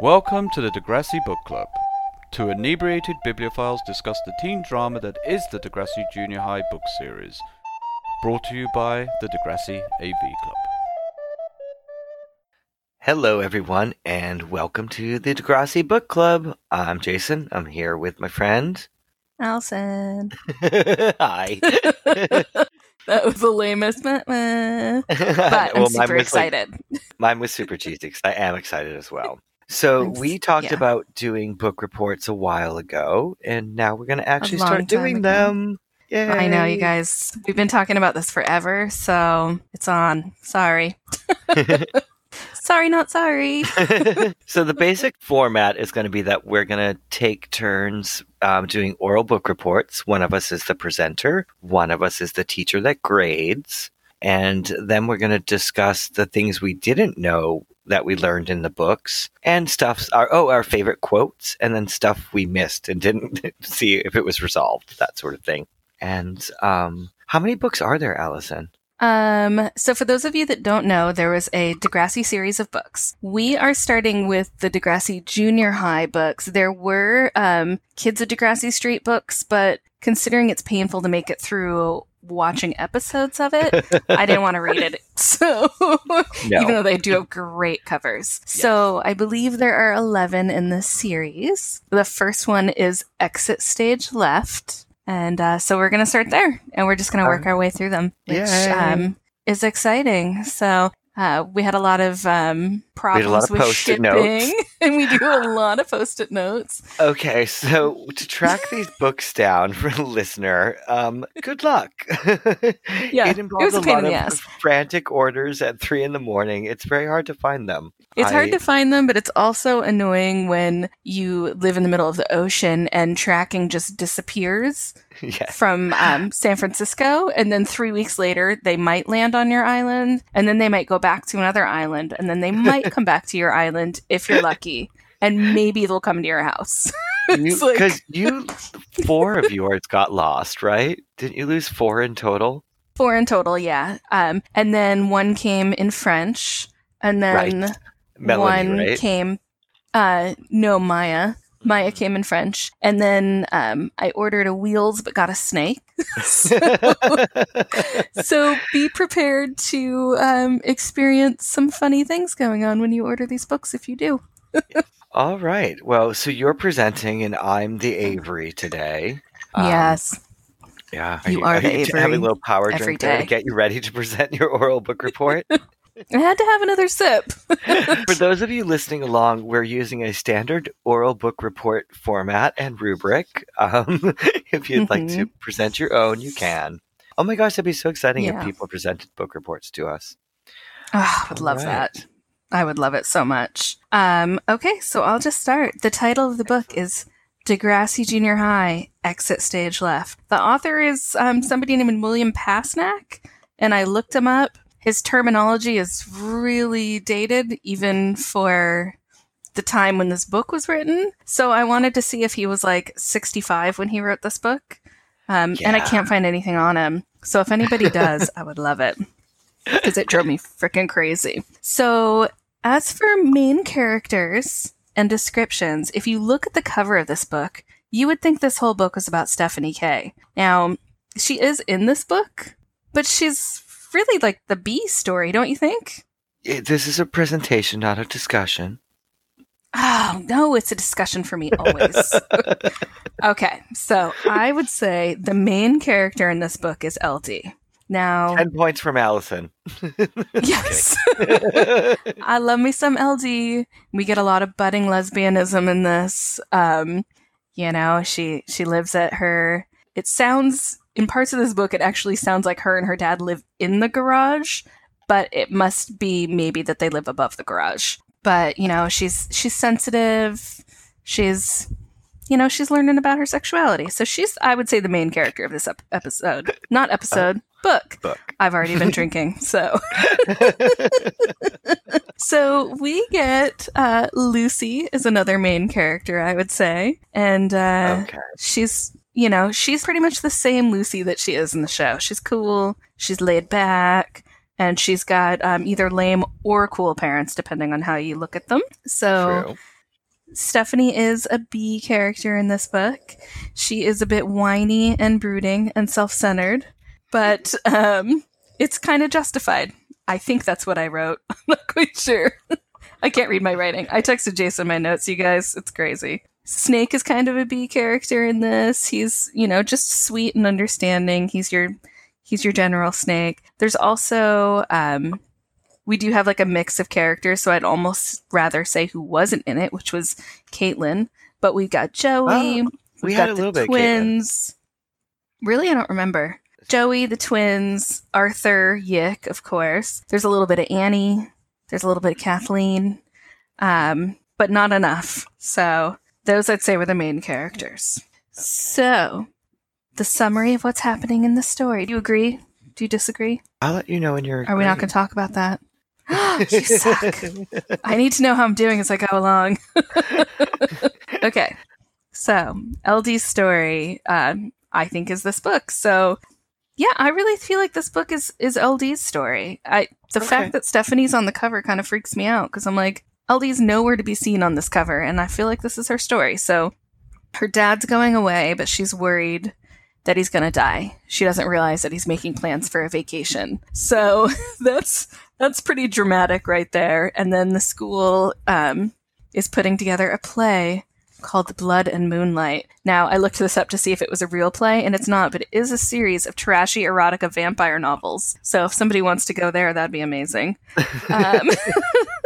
Welcome to the Degrassi Book Club. Two inebriated bibliophiles discuss the teen drama that is the Degrassi Junior High book series. Brought to you by the Degrassi AV Club. Hello, everyone, and welcome to the Degrassi Book Club. I'm Jason. I'm here with my friend. Allison. Hi. that was the lamest, meh, meh. but I'm Well, super was like- excited. mine was super cheesy because I am excited as well. So I'm we talked yeah. about doing book reports a while ago, and now we're going to actually start doing ago. them. Yeah, I know, you guys. We've been talking about this forever, so it's on. Sorry. sorry, not sorry. so the basic format is going to be that we're going to take turns um, doing oral book reports. One of us is the presenter, one of us is the teacher that grades, and then we're going to discuss the things we didn't know that we learned in the books and stuff our oh our favorite quotes and then stuff we missed and didn't see if it was resolved that sort of thing and um how many books are there allison Um, so for those of you that don't know, there was a Degrassi series of books. We are starting with the Degrassi Junior High books. There were um, Kids of Degrassi Street books, but considering it's painful to make it through watching episodes of it, I didn't want to read it. So even though they do have great covers. So I believe there are 11 in this series. The first one is Exit Stage Left. And uh, so we're going to start there and we're just going to work our way through them, which um, is exciting. So uh, we had a lot of um, problems lot of with Post-it shipping, notes. and we do a lot of post-it notes. Okay, so to track these books down for a listener, um, good luck. Yeah, it it involves was a a lot of frantic orders at three in the morning. It's very hard to find them. It's I- hard to find them, but it's also annoying when you live in the middle of the ocean and tracking just disappears. Yes. from um, San Francisco, and then three weeks later they might land on your island, and then they might go back to another island, and then they might come back to your island if you're lucky, and maybe they'll come to your house. It's like- Because you, four of yours got lost, right? Didn't you lose four in total? Four in total, yeah. Um, and then one came in French, and then Right. Melanie, one right? came. Uh, no, Maya. Maya came in French, and then um, I ordered a wheels but got a snake. so be prepared to um, experience some funny things going on when you order these books if you do. All right. Well, so you're presenting, and I'm the Avery today. Um, yes. Yeah. You are the t- Avery having a little power drink there to get you ready to present your oral book report. I had to have another sip. For those of you listening along, we're using a standard oral book report format and rubric. Um, if you'd like to present your own, you can. Oh my gosh, that'd be so exciting if people presented book reports to us. Oh, I would love All that. I would love it so much. Um, okay, so I'll just start. The title of the book is Degrassi Junior High, Exit Stage Left. The author is um, somebody named William Pasnak, and I looked him up. His terminology is really dated, even for the time when this book was written. So I wanted to see if he was like 65 when he wrote this book. Um, And I can't find anything on him. So if anybody does, I would love it because it drove me freaking crazy. So, as for main characters and descriptions, if you look at the cover of this book, you would think this whole book was about Stephanie Kaye. Now, she is in this book, but she's really like the B story, don't you think? Eh, This is a presentation, not a discussion. Oh, no, it's a discussion for me always. okay, so I would say the main character in this book is LD. Now, 10 points from Allison. yes. I love me some LD. We get a lot of budding lesbianism in this. Um, you know, she she lives at her. It sounds in parts of this book. It actually sounds like her and her dad live in the garage, but it must be maybe that they live above the garage. But you know, she's she's sensitive. She's you know she's learning about her sexuality. So she's I would say the main character of this ep- episode, not episode book. Book. I've already been drinking, so so we get uh, Lucy is another main character, I would say, and uh, okay. she's you know she's pretty much the same Lucy that she is in the show. She's cool, she's laid back, and she's got um, either lame or cool parents, depending on how you look at them. So True. Stephanie is a B character in this book. She is a bit whiny and brooding and self centered, but um, it's kind of justified. I think that's what I wrote. I'm not quite sure. I can't read my writing. I texted Jason my notes, you guys. It's crazy. Snake is kind of a B character in this. He's, you know, just sweet and understanding. He's your he's your general snake. There's also um we do have like a mix of characters, so I'd almost rather say who wasn't in it, which was Caitlin. But we've got Joey. Oh, we had got a little the bit Caitlin. twins. Really, I don't remember. Joey, the twins, Arthur, Yick, of course. There's a little bit of Annie. There's a little bit of Kathleen, um, but not enough. So those I'd say were the main characters. So the summary of what's happening in the story. Do you agree? Do you disagree? I'll let you know when you're. Are we not going to talk about that? you suck. I need to know how I'm doing as I go along. okay. So, LD's story, um, I think, is this book. So, yeah, I really feel like this book is is LD's story. I the Okay. fact that Stephanie's on the cover kind of freaks me out because I'm like, LD's nowhere to be seen on this cover, and I feel like this is her story. So, her dad's going away, but she's worried that he's going to die. She doesn't realize that he's making plans for a vacation. So, that's that's pretty dramatic right there. And then the school um, is putting together a play called Blood and Moonlight. Now, I looked this up to see if it was a real play, and it's not, but it is a series of trashy erotica vampire novels. So if somebody wants to go there, that'd be amazing. Um,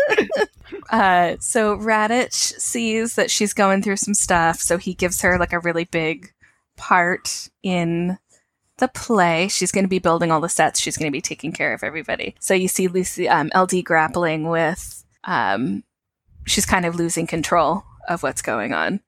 uh, so Raditch sees that she's going through some stuff, so he gives her like a really big part in the play. She's going to be building all the sets. She's going to be taking care of everybody. So you see Lucy, um, LD grappling with, um, she's kind of losing control of what's going on.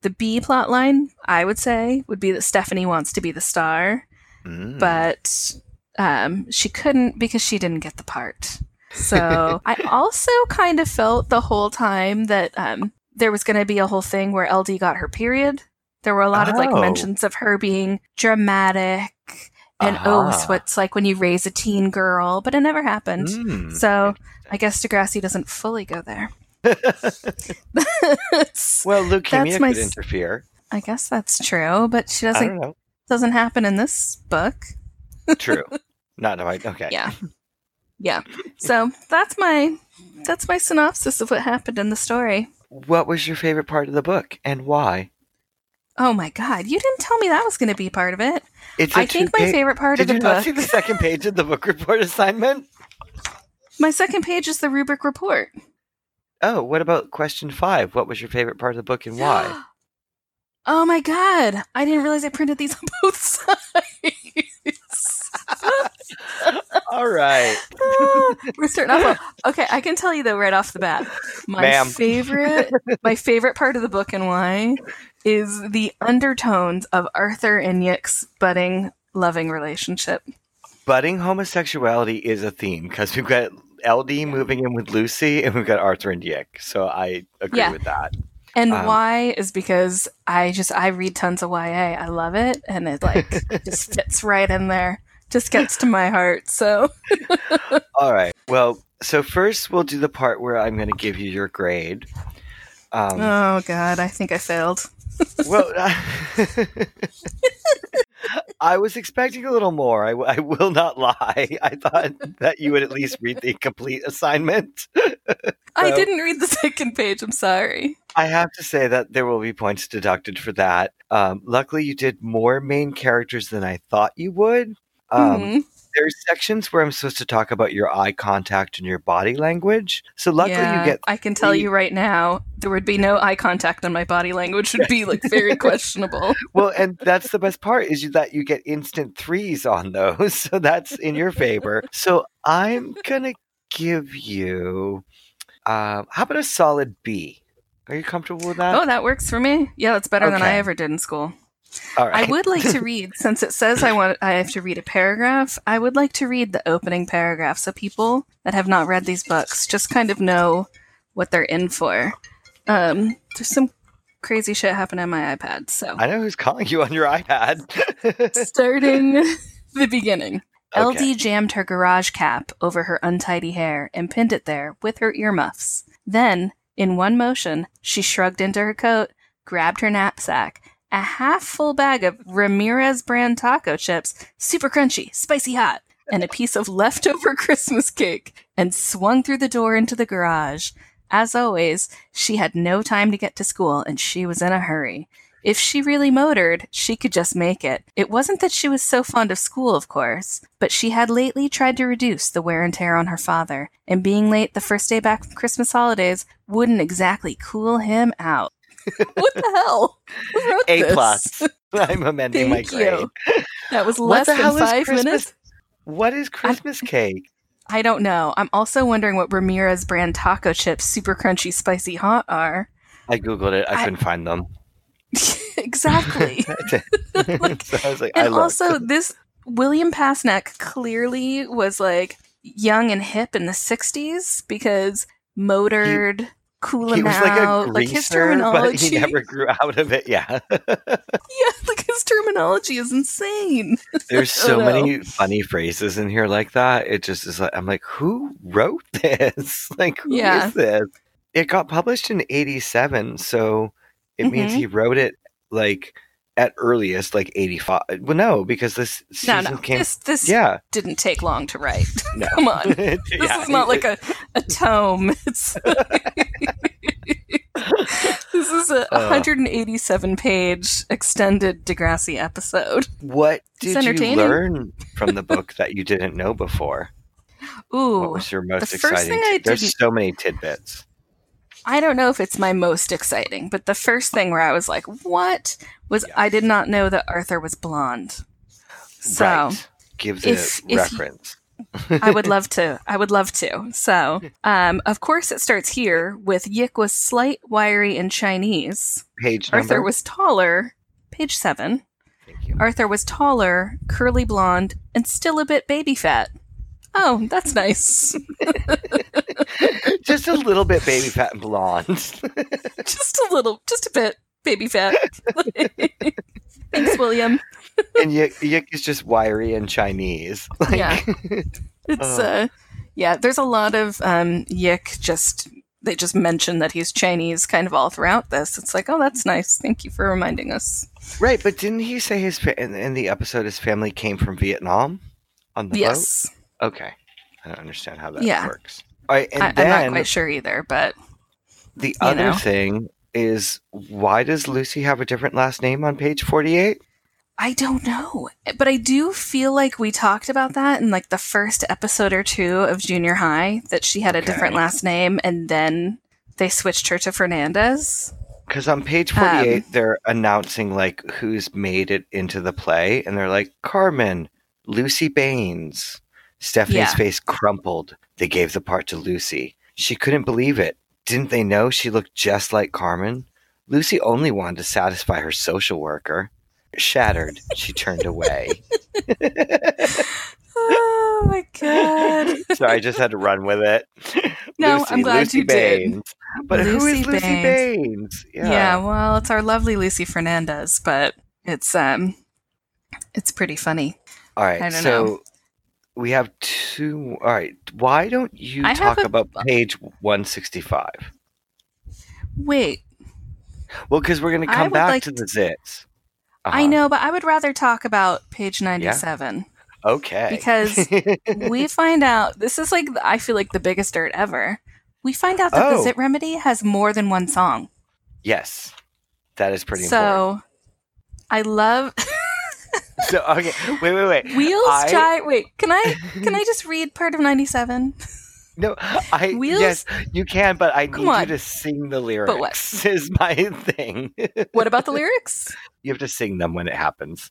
The B plot line, I would say, would be that Stephanie wants to be the star, Mm. but um, she couldn't because she didn't get the part. So I also kind of felt the whole time that um, there was going to be a whole thing where LD got her period. There were a lot of like Oh. mentions of her being dramatic and oh, Ah. so it's like when you raise a teen girl, but it never happened. Mm. So I guess Degrassi doesn't fully go there. well, leukemia my could interfere. I guess that's true, but she doesn't doesn't happen in this book. True. Not no. I, okay. Yeah. Yeah. So that's my that's my synopsis of what happened in the story. What was your favorite part of the book and why? Oh my god, you didn't tell me that was gonna be part of it. It's I think my two-pa- favorite part Did of you the not book see the second page of the book report assignment? my second page is the rubric report. Oh, what about question five? What was your favorite part of the book and why? oh my god. I didn't realize I printed these on both sides. All right. Ah, We're starting off well. Okay, I can tell you though right off the bat. My Ma'am. favorite my favorite part of the book and why is the undertones of Arthur and Yick's budding loving relationship. Budding homosexuality is a theme because we've got LD moving in with Lucy and we've got Arthur and Dick. So I agree Yeah. with that. And Um, why is because I just I read tons of YA. I love it and it like just fits right in there. Just gets to my heart. So All right. Well, so first we'll do the part where I'm going to give you your grade. Um, Oh god, I think I failed. well, I was expecting a little more. I, I will not lie. I thought that you would at least read the complete assignment. I didn't read the second page, I'm sorry. I have to say that there will be points deducted for that. Um, luckily, you did more main characters than I thought you would. Um, Mhm. There's sections where I'm supposed to talk about your eye contact and your body language. So luckily, Yeah, you get I can tell you right now, there would be no eye contact on my body language would be like very questionable. well, and that's the best part is that you get instant threes on those. So that's in your favor. So I'm gonna give you. Um, how about a solid B? Are you comfortable with that? Oh, that works for me. Yeah, that's better than I ever did in school. All right. I would like to read, since it says I want, I have to read a paragraph. I would like to read the opening paragraph, so people that have not read these books just kind of know what they're in for. Um, there's some crazy shit happening on my iPad. So I know who's calling you on your iPad. starting the beginning. Okay. LD jammed her garage cap over her untidy hair and pinned it there with her earmuffs. Then, In one motion, she shrugged into her coat, grabbed her knapsack, a half full bag of Ramirez brand taco chips, super crunchy, spicy hot, and a piece of leftover Christmas cake, and swung through the door into the garage. As always, she had no time to get to school and she was in a hurry. If she really motored, she could just make it. It wasn't that she was so fond of school, of course, but she had lately tried to reduce the wear and tear on her father, and being late the first day back from Christmas holidays wouldn't exactly cool him out. What the hell? Who wrote A plus. I'm amending my Thank grade. you. That was less than five Christmas? minutes. What is Christmas cake? I don't know. I'm also wondering what Ramirez brand taco chips, super crunchy, spicy hot are. I googled it. I, I- couldn't find them. exactly. Like, so I was like, I and looked. also, this William Pasnak clearly was like young and hip in the 60s because motored, cooling he was like a greaser, like his but terminology. he never grew out of it. Yeah, yeah, like his terminology is insane. there's so Oh, no. many funny phrases in here like that. It just is like I'm like, who wrote this? Like, who is Yeah. this? It got published in '87, so it means Mhm. he wrote it like at earliest, like '85. Well, no, because this No, season no, came. this this yeah, didn't take long to write. no. Come on. this This is not like a, a tome. It's this is a Uh. 187 page extended Degrassi episode. What did you learn from the book that you didn't know before? What Ooh, was your most the first exciting? thing I tid- There's so many tidbits. I don't know if it's my most exciting, but the first thing where I was like, "What?" was. I did not know that Arthur was blonde. So right. Give the if- reference. I would love to. I would love to. So, um, of course, it starts here with Yick was slight, wiry, and Chinese. Page number. Arthur was taller. Page seven. Thank you. Arthur was taller, curly blonde, and still a bit baby fat. Oh, that's nice. Just a little bit baby fat and blonde. just a little, just a bit baby fat. Thanks, William. and Yick, Yick is just wiry and Chinese. Like, Yeah. It's Oh. uh, yeah. There's a lot of um, Yick. Just they just mention that he's Chinese, kind of all throughout this. It's like, oh, that's nice. Thank you for reminding us. right, but didn't he say his fa- in, in the episode his family came from Vietnam on the yes, boat? Okay, I don't understand how that Yeah. works. All right, and I, I'm not quite sure either, but the other know. thing is why does Lucy have a different last name on page forty-eight? I don't know. But I do feel like we talked about that in like the first episode or two of junior high that she had a different last name and then they switched her to Fernandez. Because on page Um, 48, they're announcing like who's made it into the play, and they're like Carmen, Lucy Baines. Stephanie's Yeah. face crumpled. They gave the part to Lucy. She couldn't believe it. Didn't they know she looked just like Carmen? Lucy only wanted to satisfy her social worker. Shattered, she turned away. Oh my god. so I just had to run with it. No, Lucy, I'm glad Lucy you did. But who Lucy is Lucy Baines. Baines? Yeah. well, it's our lovely Lucy Fernandez, but it's um it's pretty funny. All right, I don't so know. We have two. All right, why don't you I talk a- about page one sixty five? Wait, Well, because we're going to come back like to the zits. I Uh-huh. know, but I would rather talk about page 97 Okay. because we find out this is like I feel like the biggest dirt ever. We find out that Oh. the Zit Remedy has more than one song. yes, that is pretty important. so I love important. So okay, wait, wait, wait. Wheels I- Try Wait, can I can I just read part of 97? No, I Wheels- yes, you can, but I Come need you to sing the lyrics. what? Is my thing. What about the lyrics? you have to sing them when it happens.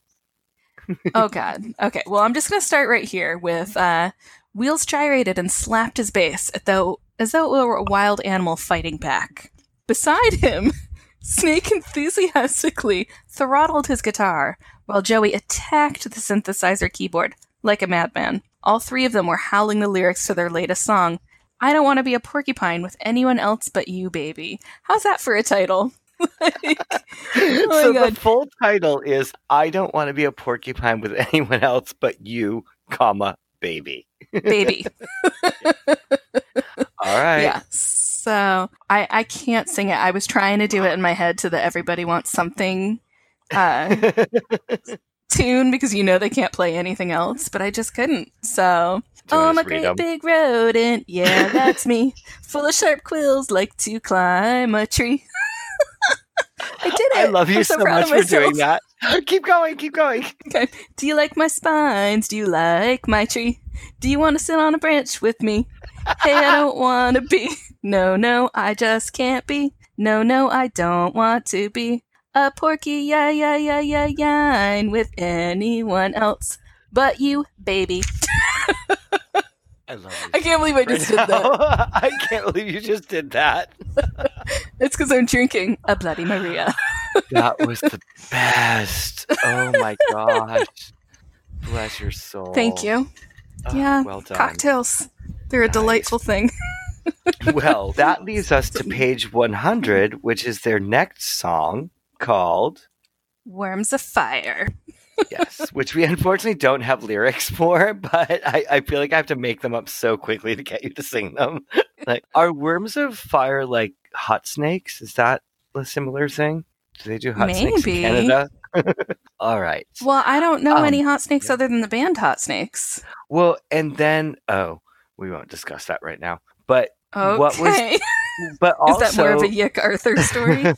Oh god. Okay. Well, I'm just going to start right here with uh Wheels gyrated and slapped his bass as though as though it were a wild animal fighting back. Beside him, Snake enthusiastically throttled his guitar while Joey attacked the synthesizer keyboard like a madman. All three of them were howling the lyrics to their latest song. I don't want to be a porcupine with anyone else but you, baby. How's that for a title? Like, oh so the full title is "I don't want to be a porcupine with anyone else but you, comma baby." baby. All right. Yeah. So I, I can't sing it. I was trying to do it in my head to the Everybody Wants Something uh, tune because you know they can't play anything else, but I just couldn't. So, Do oh, I'm a great read great 'em? big rodent. Yeah, that's me. Full of sharp quills, like to climb a tree. I did it. I love you I'm so, proud much for doing that. Keep going, keep going. Okay. Do you like my spines? Do you like my tree? Do you want to sit on a branch with me? Hey, I don't want to be. No, no, I just can't be. No, no, I don't want to be a porky, yeah, yeah, yeah, yeah, yine with anyone else but you, baby. I love you. I can't believe I just did that. I can't believe you just did that. It's because I'm drinking a Bloody Maria. That was the best. Oh my gosh. Bless your soul. Thank you. Oh, yeah, Well done. Cocktails. They're a Nice. delightful thing. Well, that leaves us to page 100, which is their next song called Worms of Fire. Yes, which we unfortunately don't have lyrics for, but I, I feel like I have to make them up so quickly to get you to sing them. like, are worms of fire like hot snakes? Is that a similar thing? Do they do hot snakes in Canada? All right. Well, I don't know Um, any hot snakes yeah. other than the band Hot Snakes. Well, and then oh, we won't discuss that right now. But Okay. What was- but Is that more of a Yick Arthur story?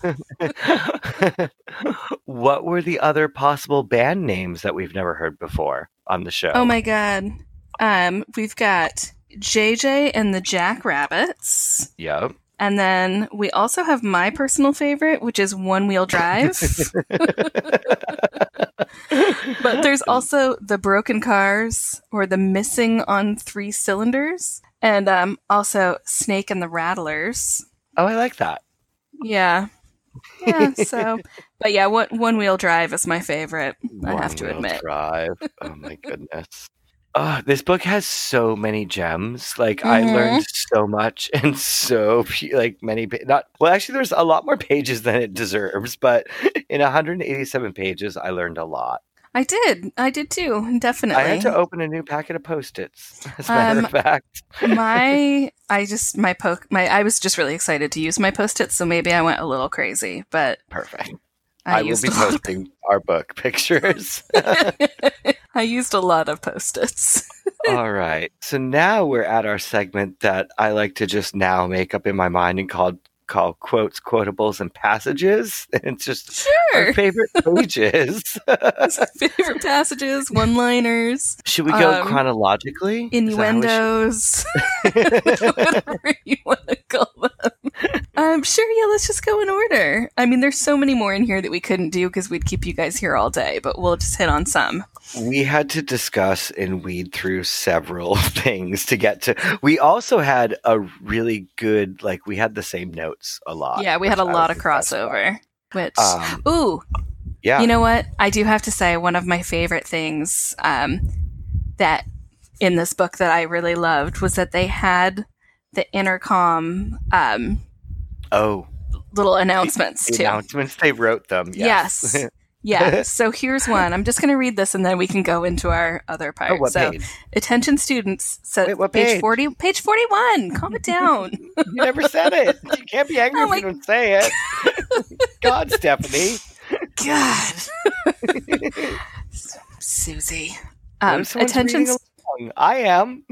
what were the other possible band names that we've never heard before on the show? oh my god. Um, we've got JJ and the Jackrabbits. Yep. And then we also have my personal favorite, which is One Wheel Drive. but there's also the Broken Cars or the Missing on Three Cylinders. And um, also Snake and the Rattlers. oh, I like that. Yeah. Yeah, so but yeah, one one wheel drive is my favorite. I have to admit. Drive. Oh my goodness. Oh, this book has so many gems. Like I Mhm. learned so much and so like many. Not well, actually, there's a lot more pages than it deserves. But in 187 pages, I learned a lot. I did. I did too. Definitely. I had to open a new packet of post-its. As a matter Um, of fact, my I just my poke my I was just really excited to use my post-its, so maybe I went a little crazy, but perfect. I, I, will be lot of- posting our book pictures. I used a lot of post-its. All right. So now we're at our segment that I like to just now make up in my mind and called call quotes, quotables, and passages. And it's just our favorite pages. Favorite passages, one-liners, Should we go Um, chronologically? Is that how we innuendos, whatever you want to call them. Um, sure, yeah, let's just go in order. I mean, there's so many more in here that we couldn't do because we'd keep you guys here all day, but we'll just hit on some. We had to discuss and weed through several things to get to. We also had a really good, like, we had the same notes a lot. Yeah, we had a lot of crossover. Which, Um, ooh, yeah. you know what? I do have to say, one of my favorite things um, that in this book that I really loved was that they had the intercom um, oh, little announcements the too. announcements, they wrote them. Yes. Yes. yeah. So here's one. I'm just going to read this and then we can go into our other part. oh, what so, page? attention students. So, Wait, what page page? 40, page 41. Calm it down. You never said it. You can't be angry Oh if my- you don't say it. God, Stephanie. God. Susie. Um, attention. I am.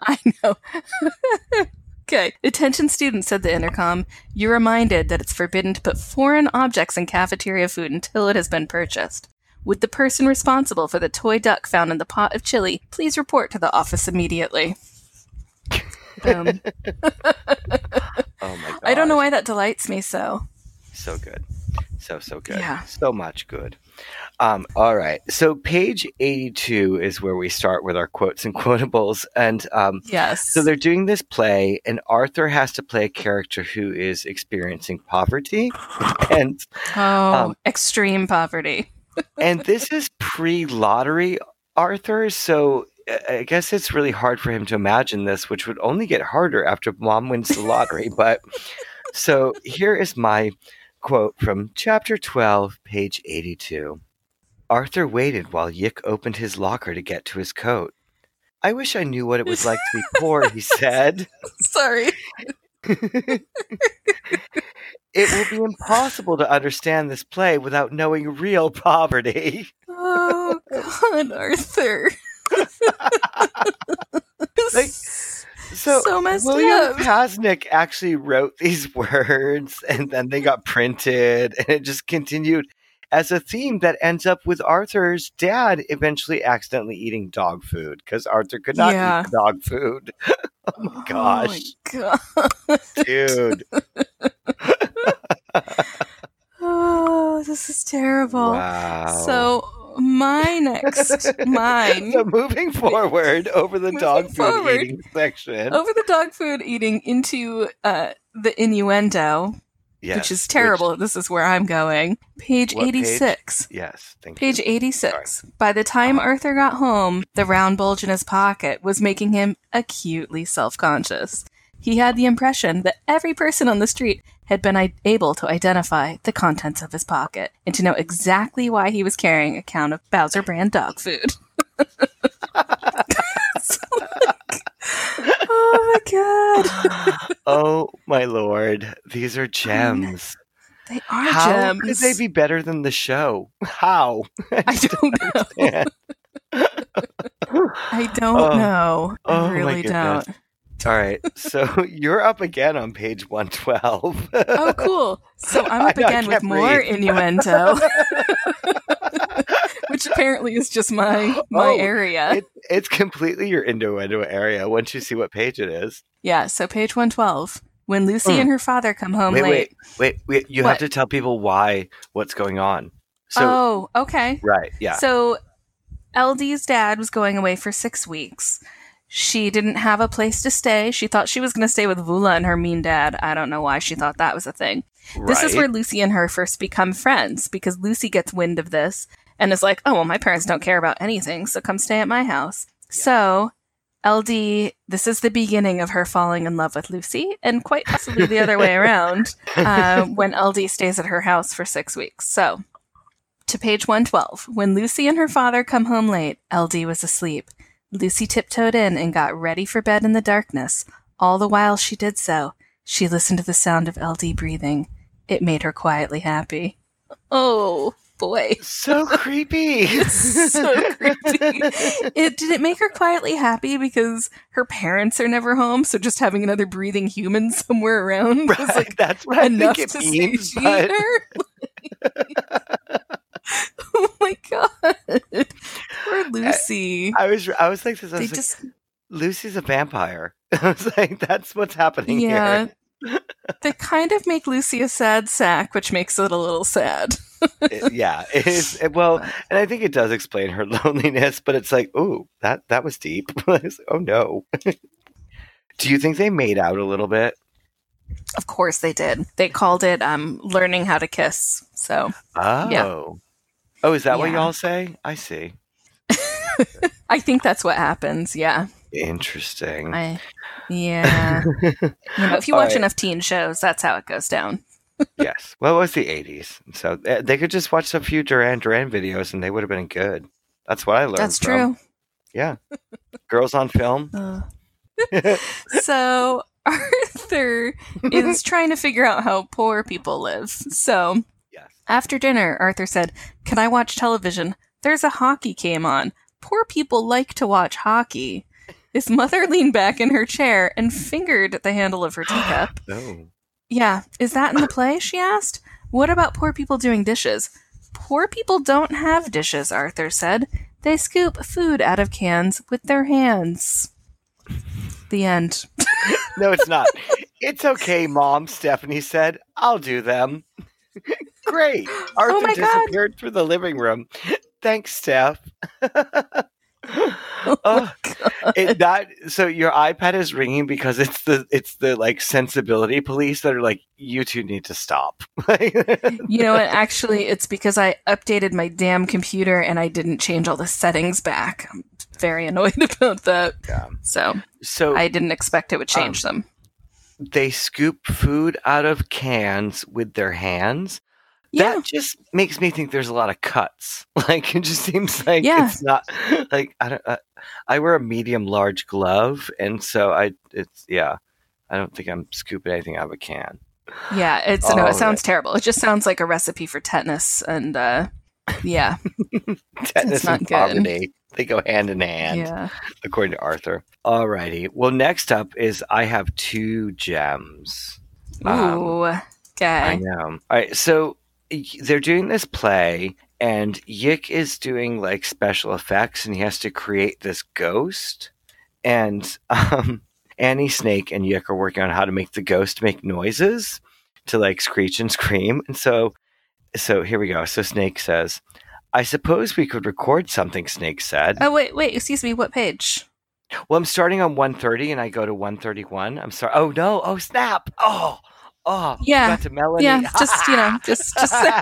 I know. Okay. Attention students, said the intercom. You're reminded that it's forbidden to put foreign objects in cafeteria food until it has been purchased. Would the person responsible for the toy duck found in the pot of chili please report to the office immediately? Boom. Um, oh my god. I don't know why that delights me so. So good. So so good. Yeah. So much good. Um, all right. So page 82 is where we start with our quotes and quotables. And um, Yes. so they're doing this play, and Arthur has to play a character who is experiencing poverty. And oh, um, extreme poverty. and this is pre-lottery Arthur, so I guess it's really hard for him to imagine this, which would only get harder after mom wins the lottery. but so here is my quote from chapter 12, page 82. Arthur waited while Yick opened his locker to get to his coat. I wish I knew what it was like to be poor, he said. Sorry. it will be impossible to understand this play without knowing real poverty. Oh God, Arthur. Like, So, So messed William up. Pasnick actually wrote these words and then they got printed and it just continued as a theme that ends up with Arthur's dad eventually accidentally eating dog food because Arthur could not Yeah. eat dog food. Oh, oh my gosh, Oh my God. dude. Oh, this is terrible. Wow. So my next mine so moving forward over the Moving dog food forward. eating section. over the dog food eating into uh, the innuendo, yes, which is terrible. this is where I'm going. Page 86. yes, thank Page you. 86. By the time Uh-huh. Arthur got home, the round bulge in his pocket was making him acutely self conscious. He had the impression that every person on the street had been i- able to identify the contents of his pocket and to know exactly why he was carrying a count of Bowser brand dog food. So, like, oh my god. oh my lord, these are gems. They are How gems. could they be better than the show? How? I don't know. I don't Oh. know. I Oh really don't. All right, so you're up again on page 112. Oh, cool. So I'm up know, again with more breathe. innuendo, which apparently is just my my Oh, area. it, it's completely your innuendo area once you see what page it is. yeah. So page one twelve. When Lucy Mm. and her father come home wait, late. wait, wait, wait. You What? have to tell people why, what's going on. So, oh, okay. right, yeah. So LD's dad was going away for six weeks. She didn't have a place to stay. She thought she was going to stay with Voula and her mean dad. I don't know why she thought that was a thing. This is where Lucy and her first become friends because Lucy gets wind of this and is like, oh, well, my parents don't care about anything, so come stay at my house. So, LD, this is the beginning of her falling in love with Lucy, and quite possibly the other way around uh, when LD stays at her house for six weeks. So, to page 112. When Lucy and her father come home late, LD was asleep. Lucy tiptoed in and got ready for bed in the darkness. All the while she did so, she listened to the sound of LD breathing. It made her quietly happy. Oh, boy. so creepy. so creepy. It did it make her quietly happy because her parents are never home, so just having another breathing human somewhere around was like that's what I enough think to it means. satiate But her. oh my god, poor Lucy. I was, I was like this. I they was like, just Lucy's a vampire. I was like, that's what's happening yeah. here. they kind of make Lucy a sad sack, which makes it a little sad. It- yeah, it is. it- well, and I think it does explain her loneliness, but it's like, oh, that that was deep. Like, oh no. Do you think they made out a little bit? Of course they did. They called it um learning how to kiss. So Oh, oh, is that what y'all say? I see. I think that's what happens. Yeah. Interesting. I yeah. You know, if you watch right. enough teen shows, that's how it goes down. yes. Well, it was the '80s, so uh, they could just watch a few Duran Duran videos, and they would have been good. That's what I learned. That's from. true. Yeah. Girls on film. Uh, so Arthur is trying to figure out how poor people live. So. After dinner, Arthur said, Can I watch television? There's a hockey game on. Poor people like to watch hockey. His mother leaned back in her chair and fingered the handle of her teacup. Oh. Yeah, is that in the play? She asked. What about poor people doing dishes? Poor people don't have dishes, Arthur said. They scoop food out of cans with their hands. The end. No, it's not. it's okay, Mom, Stephanie said. I'll do them. Great. Oh Arthur Oh my God. disappeared through the living room. Thanks, Steph. Oh Oh, it, that so your iPad is ringing because it's the it's the like sensibility police that are like you two need to stop. You know what? Actually, it's because I updated my damn computer and I didn't change all the settings back. I'm very annoyed about that. Yeah. So so I didn't expect it would um, change them. they scoop food out of cans with their hands. Yeah. That just makes me think there's a lot of cuts. Like it just seems like Yeah. it's not like I don't. Uh, I wear a medium large glove, and so I it's yeah. I don't think I'm scooping anything out of a can. Yeah, it's no, it sounds terrible. It just sounds like a recipe for tetanus, and uh, yeah, Tetanus not and good. poverty. They go hand in hand, yeah. according to Arthur. Alrighty. Well, next up is I have two gems. Um, Ooh, I okay. know. All right, so they're doing this play, and Yick is doing like special effects, and he has to create this ghost. And um, Annie Snake and Yick are working on how to make the ghost make noises to like screech and scream. And so, so here we go. So Snake says, "I suppose we could record something." Snake said. Oh wait, wait. Excuse me. What page? Well, I'm starting on 130 and I go to 131. I'm sorry. Oh no. Oh snap. Oh. Oh. Yeah. To Melanie. Yeah, just you know, just just saying.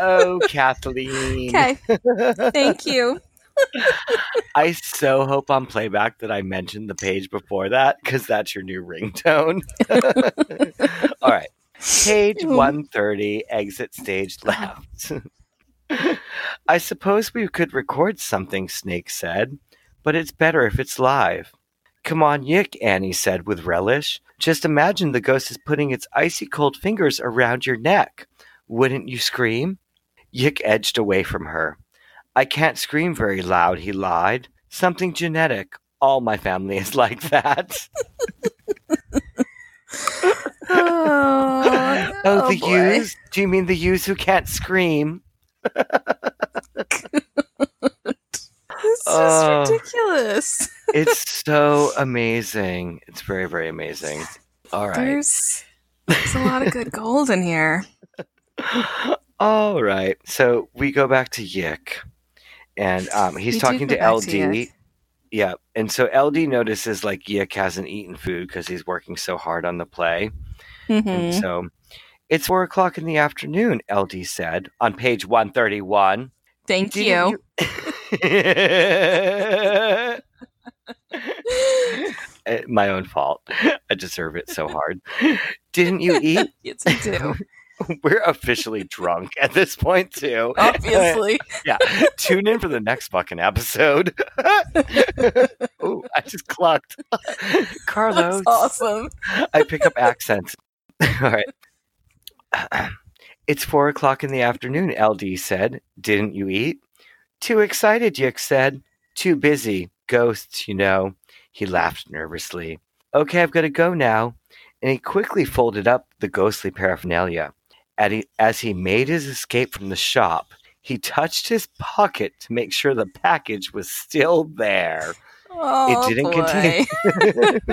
oh, Kathleen. okay. Thank you. I so hope on playback that I mentioned the page before that because that's your new ringtone. All right. Page mm-hmm. 130, exit stage left. I suppose we could record something, Snake said, but it's better if it's live. Come on, Yick, Annie said with relish. Just imagine the ghost is putting its icy cold fingers around your neck. Wouldn't you scream? Yick edged away from her. I can't scream very loud, he lied. Something genetic. All my family is like that. Oh, Oh, the boy. ewes? Do you mean the ewes who can't scream? This is Oh. ridiculous. It's so amazing. It's very, very amazing. All right. There's there's a lot of good gold in here. All right. So we go back to Yick. And um, he's We talking to LD. to yeah. And so LD notices like Yick hasn't eaten food because he's working so hard on the play. And Mhm. so it's four o'clock in the afternoon, LD said on page 131. Thank Didn't you. Uh, Eh, my own fault. I deserve it so hard. Didn't you eat? yes, I do. We're officially drunk at this point, too. Obviously. Yeah. Tune in for the next fucking episode. oh, I just clucked. Carlos. That's awesome. I pick up accents. All right. It's four o'clock in the afternoon, LD said. Didn't you eat? Too excited, Yick said. Too busy. Ghosts, you know. He laughed nervously. Okay, I've got to go now. And he quickly folded up the ghostly paraphernalia. As he made his escape from the shop, he touched his pocket to make sure the package was still there. Oh, didn't boy. contain-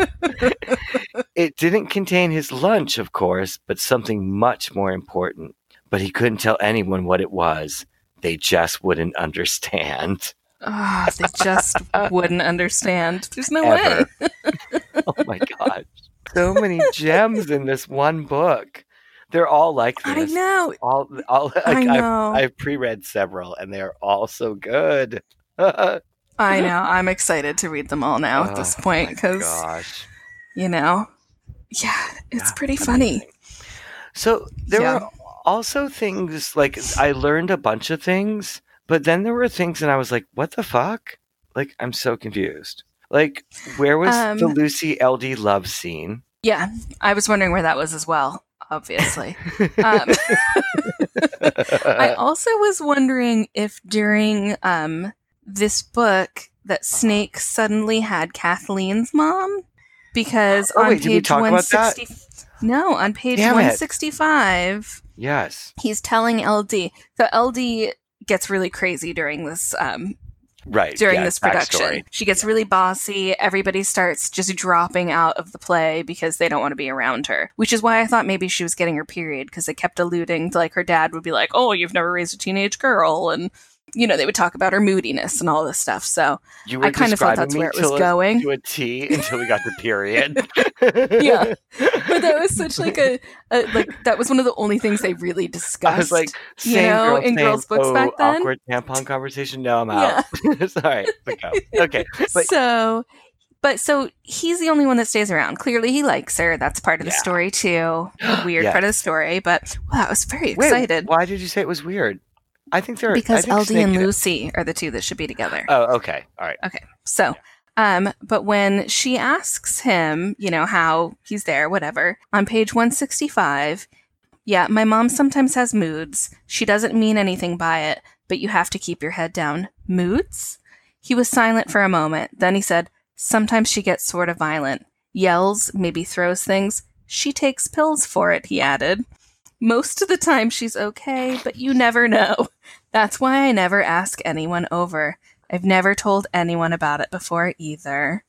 It didn't contain his lunch, of course, but something much more important. But he couldn't tell anyone what it was. They just wouldn't understand. Oh, they just wouldn't understand. There's no Ever. way. Oh my gosh. So many gems in this one book. They're all like this. I this. know. All, all like, I I've, know. I've pre-read several, and they're all so good. I know. I'm excited to read them all now at this Oh point because, gosh. you know, yeah, it's Yeah, pretty funny. amazing. So there Yeah. were also things like I learned a bunch of things, but then there were things and I was like, what the fuck? Like I'm so confused. Like where was the Um, Lucy LD love scene? Yeah, I was wondering where that was as well, obviously. Um, I also was wondering if during um, this book Uh-huh. that Snake suddenly had Kathleen's mom because Oh, on wait, page talk about 160 No, on page Damn it. 165 yes. he's telling LD. So LD gets really crazy during this um, Right. during yeah, this production. backstory. She gets really bossy. Everybody starts just dropping out of the play because they don't want to be around her. Which is why I thought maybe she was getting her period because they kept alluding to like her dad would be like, "Oh, you've never raised a teenage girl," and you know they would talk about her moodiness and all this stuff. So I kind of thought that's where it was going. To a T until we got the period. Yeah. But that was such like a, a like that was one of the only things they really discussed. I was like, you know, girl, in girls' books oh, back then. Awkward tampon conversation. No, I'm out. Sorry, go. Okay, but so but so he's the only one that stays around clearly he likes her that's part of the story too a weird Yes. part of the story but wow i was very wait, excited why did you say it was weird? I think they're because think ld and lucy are the two that should be together Oh, okay, all right. okay so Um, but when she asks him, you know, how he's there, whatever, on page 165, yeah, my mom sometimes has moods. She doesn't mean anything by it, but you have to keep your head down. Moods? He was silent for a moment. Then he said, Sometimes she gets sort of violent. Yells, maybe throws things. She takes pills for it, he added. Most of the time she's okay, but you never know. That's why I never ask anyone over. I've never told anyone about it before either.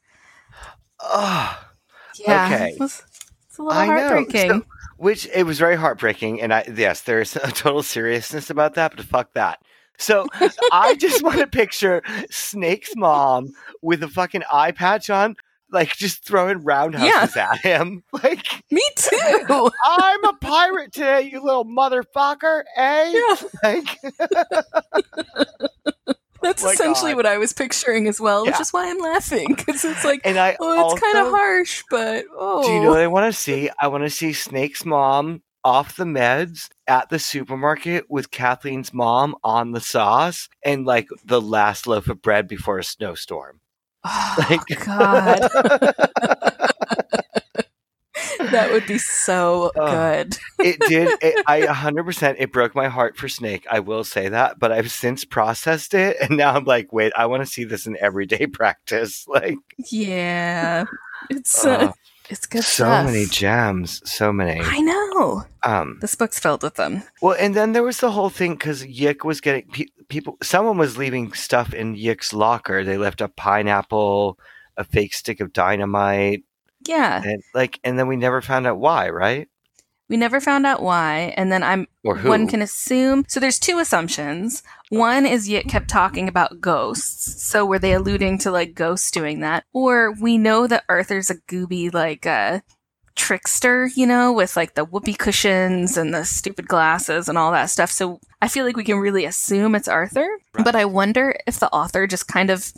Oh, Yeah. Okay. It was, it's a little I know. heartbreaking. So- which it was very heartbreaking, and I yes, there's a total seriousness about that, but fuck that. So I just want to picture Snake's mom with a fucking eye patch on, like just throwing roundhouses at him. Like, Me too. I'm a pirate today, you little motherfucker, eh? Yeah. Like, That's my essentially God. what I was picturing as well, which is why I'm laughing because it's like, and I oh, it's kind of harsh, but oh, Do you know what I want to see? I want to see Snake's mom off the meds at the supermarket with Kathleen's mom on the sauce and like the last loaf of bread before a snowstorm. Oh, Like- God, that would be so Oh. good. it did. It, I 100%. It broke my heart for Snake. I will say that, but I've since processed it, and now I'm like, wait, I want to see this in everyday practice. Like, Yeah, it's uh, uh, it's good so stuff. many gems, so many. I know Um, this book's filled with them. Well, and then there was the whole thing because Yick was getting pe- people. Someone was leaving stuff in Yick's locker. They left a pineapple, a fake stick of dynamite, Yeah, and like, and then we never found out why, right? We never found out why, and then I'm Or who? One can assume. So there's two assumptions. One is Yick kept talking about ghosts. So were they alluding to like ghosts doing that? Or we know that Arthur's a gooby like uh trickster, you know, with like the whoopee cushions and the stupid glasses and all that stuff. So I feel like we can really assume it's Arthur. Right. But I wonder if the author just kind of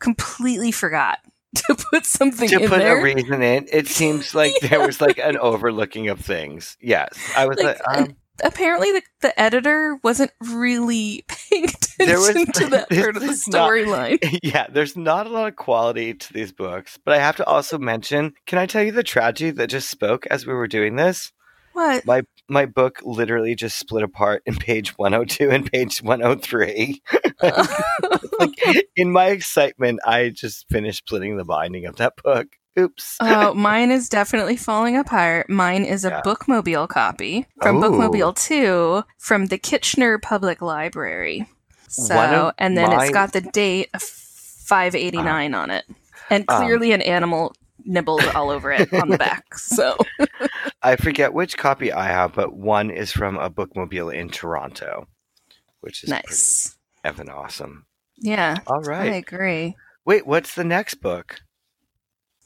completely forgot to put something to in put there. a reason in, it seems like there was like an overlooking of things. Yes, I was Like, like, um, Apparently, the, the editor wasn't really paying There was- attention to that part of the storyline. yeah, there's not a lot of quality to these books, but I have to also mention. Can I tell you the tragedy that just spoke as we were doing this? What? My my book literally just split apart in page 102 and page 103. like in my excitement, I just finished splitting the binding of that book. Oops. Oh, mine is definitely falling apart. Mine is a Yeah. bookmobile copy from Oh. Bookmobile 2 from the Kitchener Public Library. So, and then mine- it's got the date of 589 on it. And Um, clearly an animal nibbled all over it on the back. So, I forget which copy I have, but one is from a bookmobile in Toronto, which is nice. effing awesome. Yeah, All right. I agree. Wait, what's the next book?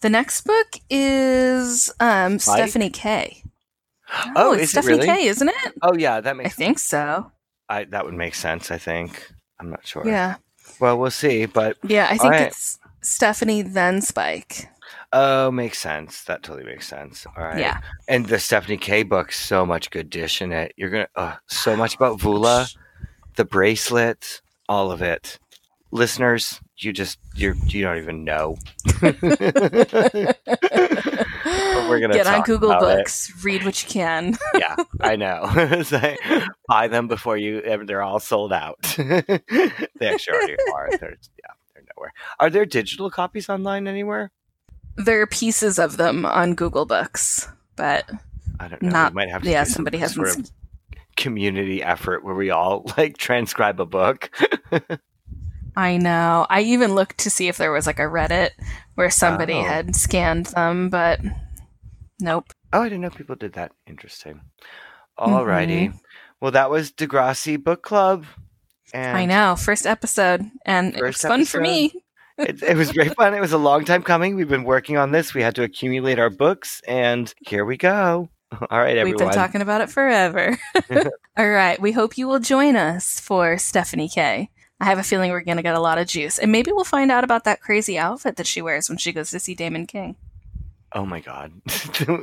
The next book is um? Stephanie Kaye. Oh, it's is it Stephanie really? Kaye, isn't it? Oh yeah, that makes. I makes think so. I, that would make sense. I think. I'm not sure. Yeah. Well, we'll see. But Yeah, I think Alright. it's Stephanie then Spike. Oh, makes sense. That totally makes sense. All right. Yeah. And the Stephanie Kaye book, so much good dish in it. You're gonna uh, so much about Voula, the bracelet, all of it. Listeners, you just you you don't even know. we're gonna Get on Google about it. Books, read what you can. yeah, I know. Like, buy them before you. They're all sold out. they actually already are. They're, yeah, they're nowhere. Are there digital copies online anywhere? There are pieces of them on Google Books, but I don't know. Not- we might have to yeah, somebody hasn't sort of community effort where we all like transcribe a book. I know. I even looked to see if there was like a Reddit where somebody Oh. had scanned them, but nope. Oh, I didn't know people did that. Interesting. Alrighty. Mm-hmm. Well, that was Degrassi Book Club. And I know. First episode, and it was First fun for me. It, it was very fun. It was a long time coming. We've been working on this. We had to accumulate our books, and here we go. All right, everyone. We've been talking about it forever. All right. We hope you will join us for Stephanie Kaye. I have a feeling we're going to get a lot of juice. And maybe we'll find out about that crazy outfit that she wears when she goes to see Damon King. Oh my god,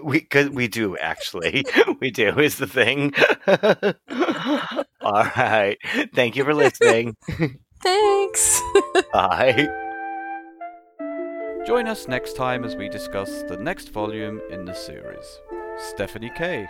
we cause we do actually. we do is the thing. All right. Thank you for listening. Thanks. Bye. Join us next time as we discuss the next volume in the series. Stephanie Kaye.